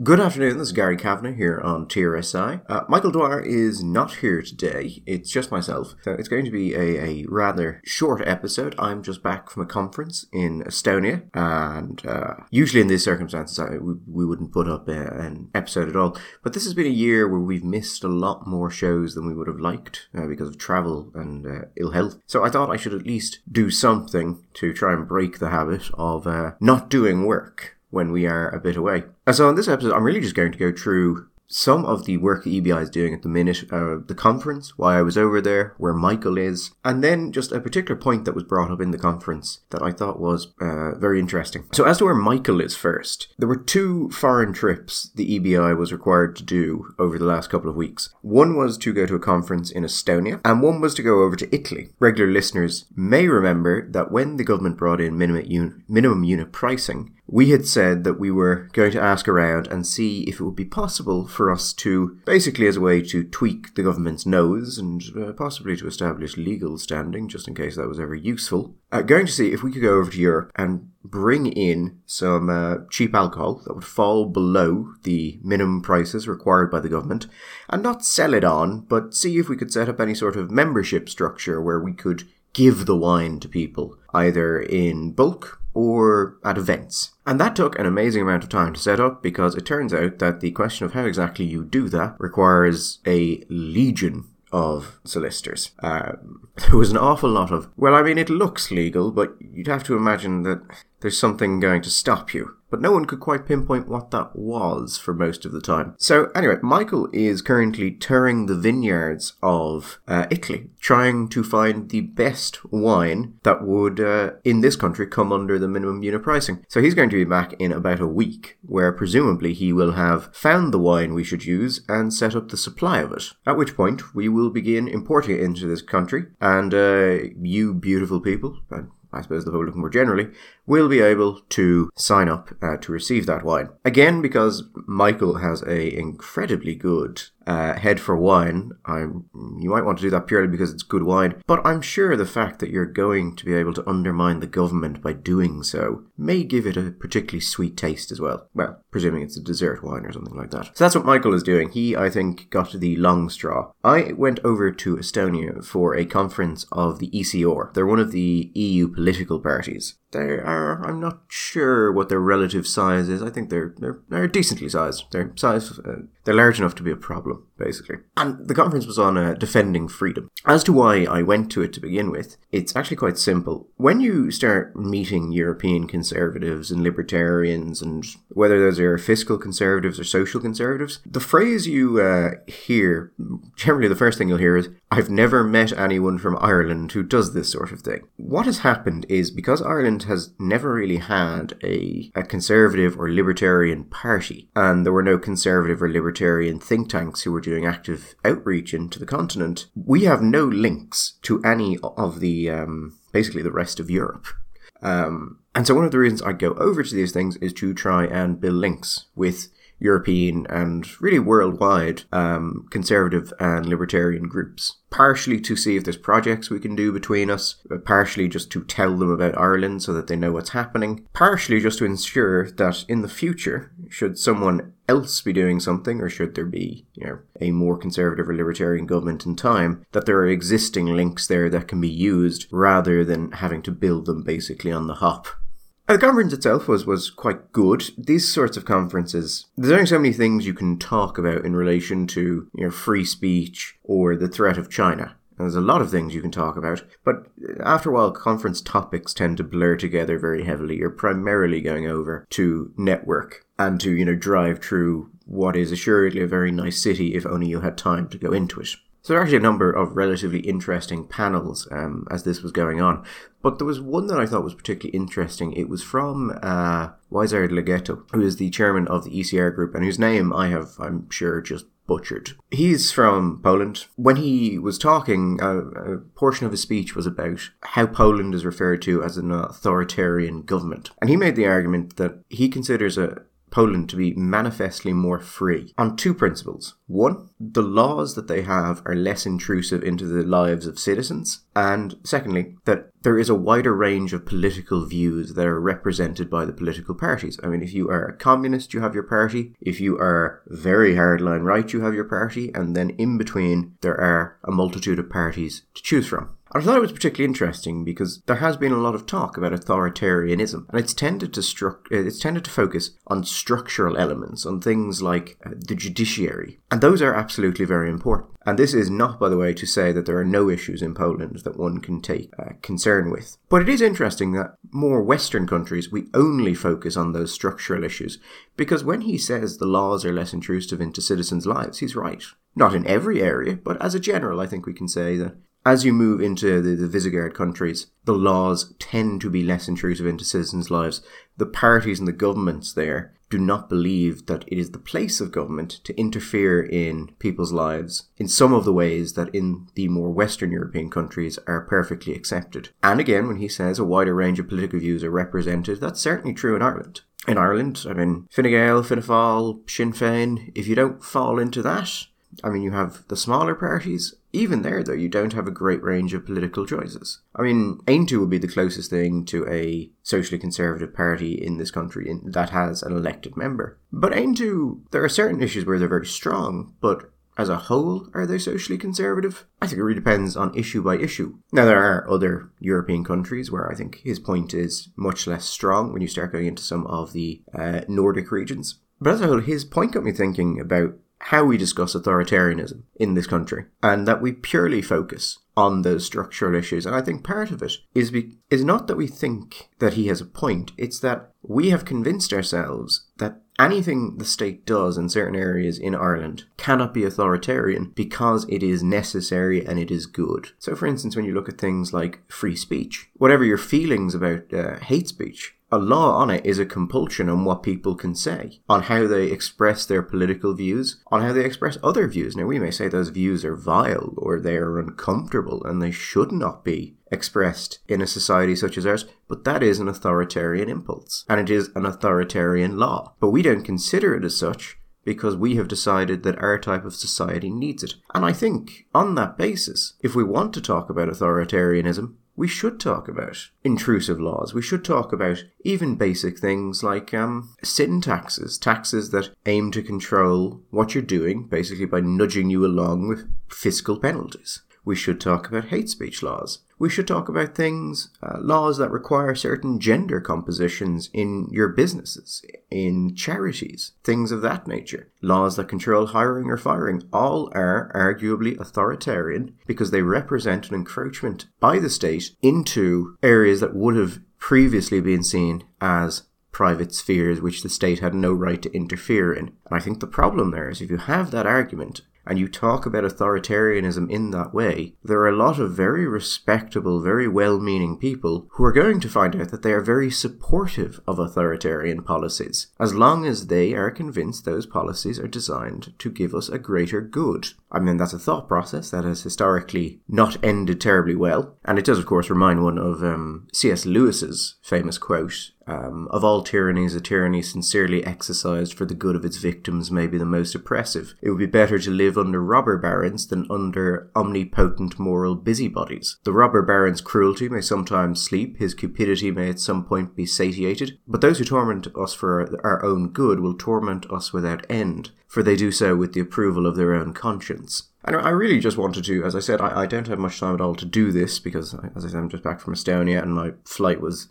Good afternoon, this is Gary Kavanagh here on TRSI. Uh, Michael Dwyer is not here today, it's just myself. So it's going to be a, a rather short episode. I'm just back from a conference in Estonia, and uh, usually in these circumstances, I, we, we wouldn't put up a, an episode at all. But this has been a year where we've missed a lot more shows than we would have liked uh, because of travel and uh, ill health. So I thought I should at least do something to try and break the habit of uh, not doing work when we are a bit away. And so in this episode, I'm really just going to go through some of the work the EBI is doing at the minute, uh, the conference, why I was over there, where Michael is, and then just a particular point that was brought up in the conference that I thought was uh, very interesting. So, as to where Michael is first, there were two foreign trips the EBI was required to do over the last couple of weeks. One was to go to a conference in Estonia, and one was to go over to Italy. Regular listeners may remember that when the government brought in minimum, un- minimum unit pricing, we had said that we were going to ask around and see if it would be possible for us to, basically as a way to tweak the government's nose and uh, possibly to establish legal standing, just in case that was ever useful, uh, going to see if we could go over to Europe and bring in some uh, cheap alcohol that would fall below the minimum prices required by the government and not sell it on, but see if we could set up any sort of membership structure where we could give the wine to people, either in bulk or at events. And that took an amazing amount of time to set up because it turns out that the question of how exactly you do that requires a legion of solicitors. Um, there was an awful lot of, well, I mean, it looks legal, but you'd have to imagine that there's something going to stop you but no one could quite pinpoint what that was for most of the time. So, anyway, Michael is currently touring the vineyards of uh, Italy, trying to find the best wine that would, uh, in this country, come under the minimum unit pricing. So, he's going to be back in about a week, where presumably he will have found the wine we should use and set up the supply of it. At which point, we will begin importing it into this country, and uh, you beautiful people, and I suppose the public more generally, will be able to sign up uh, to receive that wine. Again, because Michael has a incredibly good uh, head for wine, I, you might want to do that purely because it's good wine, but I'm sure the fact that you're going to be able to undermine the government by doing so may give it a particularly sweet taste as well. Well, presuming it's a dessert wine or something like that. So that's what Michael is doing. He, I think, got the long straw. I went over to Estonia for a conference of the ECR. They're one of the EU political parties. They are, I'm not sure what their relative size is. I think they're, they're, they're decently sized. They're size, uh, they're large enough to be a problem, basically. And the conference was on uh, defending freedom. As to why I went to it to begin with, it's actually quite simple. When you start meeting European conservatives and libertarians, and whether those are fiscal conservatives or social conservatives, the phrase you uh, hear, generally the first thing you'll hear is, I've never met anyone from Ireland who does this sort of thing. What has happened is because Ireland has never really had a, a conservative or libertarian party, and there were no conservative or libertarian think tanks who were doing active outreach into the continent, we have no links to any of the um, basically the rest of Europe. Um, and so one of the reasons I go over to these things is to try and build links with European and really worldwide um, conservative and libertarian groups. Partially to see if there's projects we can do between us, partially just to tell them about Ireland so that they know what's happening, partially just to ensure that in the future, should someone else be doing something, or should there be, you know, a more conservative or libertarian government in time, that there are existing links there that can be used rather than having to build them basically on the hop Uh, the conference itself was, was quite good. These sorts of conferences, there's only so many things you can talk about in relation to you know, free speech or the threat of China. And there's a lot of things you can talk about, but uh, after a while, conference topics tend to blur together very heavily. You're primarily going over to network and to, you know, drive through what is assuredly a very nice city if only you had time to go into it. So there are actually a number of relatively interesting panels um, as this was going on. But there was one that I thought was particularly interesting. It was from uh, Legetto, who is the chairman of the ECR group, and whose name I have, I'm sure, just butchered. He's from Poland. When he was talking, uh, a portion of his speech was about how Poland is referred to as an authoritarian government. And he made the argument that he considers a, Poland to be manifestly more free on two principles. One, the laws that they have are less intrusive into the lives of citizens. And secondly, that there is a wider range of political views that are represented by the political parties. I mean, if you are a communist, you have your party. If you are very hardline right, you have your party. And then in between, there are a multitude of parties to choose from. I thought it was particularly interesting because there has been a lot of talk about authoritarianism, and it's tended to stru- uh, it's tended to focus on structural elements, on things like uh, the judiciary, and those are absolutely very important. And this is not, by the way, to say that there are no issues in Poland that one can take uh, concern with. But it is interesting that more Western countries we only focus on those structural issues because when he says the laws are less intrusive into citizens' lives, he's right. Not in every area, but as a general, I think we can say that as you move into the, the Visegrad countries, the laws tend to be less intrusive into citizens' lives. The parties and the governments there do not believe that it is the place of government to interfere in people's lives in some of the ways that in the more Western European countries are perfectly accepted. And again, when he says a wider range of political views are represented, that's certainly true in Ireland. In Ireland, I mean, Fine Gael, Fianna Fáil, Sinn Féin, if you don't fall into that, I mean, you have the smaller parties. Even there, though, you don't have a great range of political choices. I mean, Aontú would be the closest thing to a socially conservative party in this country in, that has an elected member. But Aontú, there are certain issues where they're very strong, but as a whole, are they socially conservative? I think it really depends on issue by issue. Now, there are other European countries where I think his point is much less strong when you start going into some of the uh, Nordic regions. But as a whole, his point got me thinking about how we discuss authoritarianism in this country and that we purely focus on those structural issues. And I think part of it is be, is not that we think that he has a point, it's that we have convinced ourselves that anything the state does in certain areas in Ireland cannot be authoritarian because it is necessary and it is good. So, for instance, when you look at things like free speech, whatever your feelings about uh, hate speech, a law on it is a compulsion on what people can say, on how they express their political views, on how they express other views. Now, we may say those views are vile or they are uncomfortable and they should not be expressed in a society such as ours, but that is an authoritarian impulse and it is an authoritarian law. But we don't consider it as such because we have decided that our type of society needs it. And I think on that basis, if we want to talk about authoritarianism, we should talk about intrusive laws. We should talk about even basic things like um, sin taxes, taxes that aim to control what you're doing, basically by nudging you along with fiscal penalties. We should talk about hate speech laws. We should talk about things, uh, laws that require certain gender compositions in your businesses, in charities, things of that nature. Laws that control hiring or firing all are arguably authoritarian because they represent an encroachment by the state into areas that would have previously been seen as private spheres which the state had no right to interfere in. And I think the problem there is if you have that argument and you talk about authoritarianism in that way, there are a lot of very respectable, very well meaning people who are going to find out that they are very supportive of authoritarian policies, as long as they are convinced those policies are designed to give us a greater good. I mean, that's a thought process that has historically not ended terribly well, and it does, of course, remind one of um, C.S. Lewis's famous quote um, of all tyrannies, a tyranny sincerely exercised for the good of its victims may be the most oppressive. It would be better to live under robber barons than under omnipotent moral busybodies. The robber baron's cruelty may sometimes sleep, his cupidity may at some point be satiated, but those who torment us for our own good will torment us without end, for they do so with the approval of their own conscience. And I really just wanted to, as I said, I, I, don't have much time at all to do this because, as I said, I'm just back from Estonia and my flight was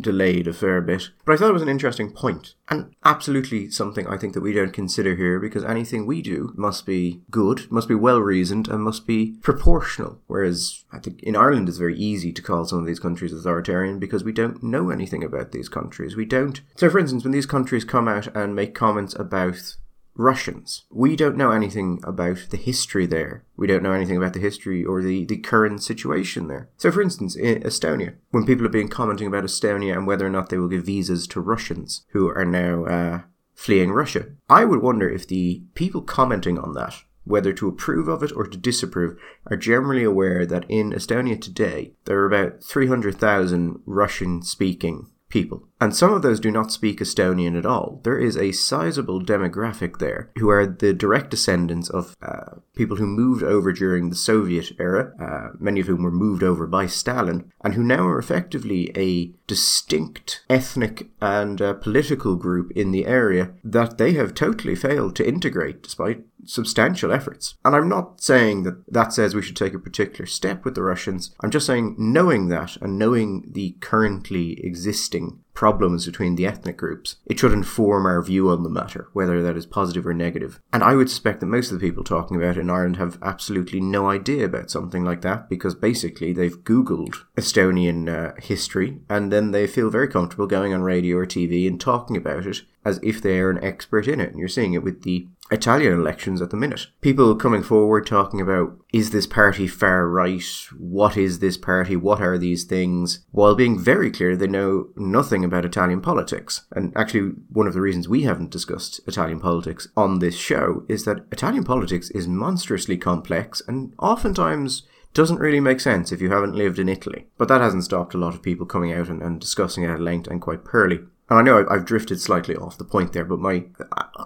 delayed a fair bit. But I thought it was an interesting point and absolutely something I think that we don't consider here because anything we do must be good, must be well reasoned, and must be proportional. Whereas I think in Ireland it's very easy to call some of these countries authoritarian because we don't know anything about these countries. We don't. So, for instance, when these countries come out and make comments about Russians. We don't know anything about the history there. We don't know anything about the history or the, the current situation there. So, for instance, in Estonia, when people have been commenting about Estonia and whether or not they will give visas to Russians who are now uh, fleeing Russia, I would wonder if the people commenting on that, whether to approve of it or to disapprove, are generally aware that in Estonia today, there are about 300,000 Russian speaking people. And some of those do not speak Estonian at all. There is a sizable demographic there who are the direct descendants of uh, people who moved over during the Soviet era, uh, many of whom were moved over by Stalin, and who now are effectively a distinct ethnic and uh, political group in the area that they have totally failed to integrate despite substantial efforts. And I'm not saying that that says we should take a particular step with the Russians. I'm just saying knowing that and knowing the currently existing problems between the ethnic groups, it should inform our view on the matter, whether that is positive or negative. And I would suspect that most of the people talking about it in Ireland have absolutely no idea about something like that because basically they've Googled Estonian uh, history and then they feel very comfortable going on radio or TV and talking about it as if they are an expert in it. And you're seeing it with the Italian elections at the minute. People coming forward talking about is this party far right? What is this party? What are these things? While being very clear they know nothing about Italian politics. And actually, one of the reasons we haven't discussed Italian politics on this show is that Italian politics is monstrously complex and oftentimes doesn't really make sense if you haven't lived in Italy. But that hasn't stopped a lot of people coming out and, and discussing it at length and quite pearly. And I know I've drifted slightly off the point there, but my,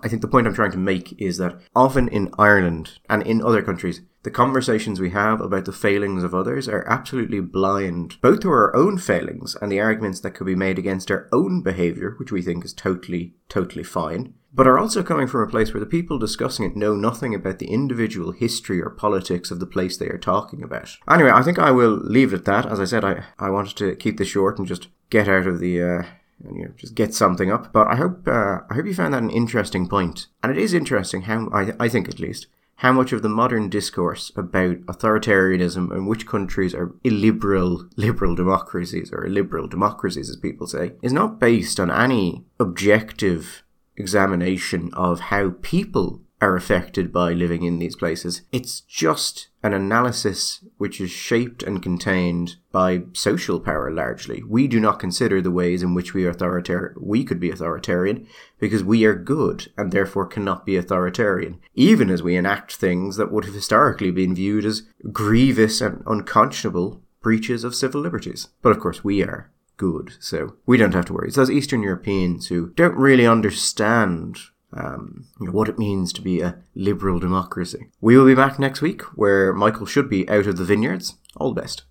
I think the point I'm trying to make is that often in Ireland and in other countries, the conversations we have about the failings of others are absolutely blind, both to our own failings and the arguments that could be made against our own behaviour, which we think is totally, totally fine, but are also coming from a place where the people discussing it know nothing about the individual history or politics of the place they are talking about. Anyway, I think I will leave it at that. As I said, I, I wanted to keep this short and just get out of the uh, and you know, just get something up. But I hope uh, I hope you found that an interesting point, and it is interesting how I, I think at least how much of the modern discourse about authoritarianism and which countries are illiberal liberal democracies or illiberal democracies, as people say, is not based on any objective examination of how people are affected by living in these places. It's just an analysis which is shaped and contained by social power largely. We do not consider the ways in which we authoritarian we could be authoritarian because we are good and therefore cannot be authoritarian, even as we enact things that would have historically been viewed as grievous and unconscionable breaches of civil liberties. But of course we are good, so we don't have to worry. It's those Eastern Europeans who don't really understand um, you know, what it means to be a liberal democracy. We will be back next week where Michael should be out of the vineyards. All the best.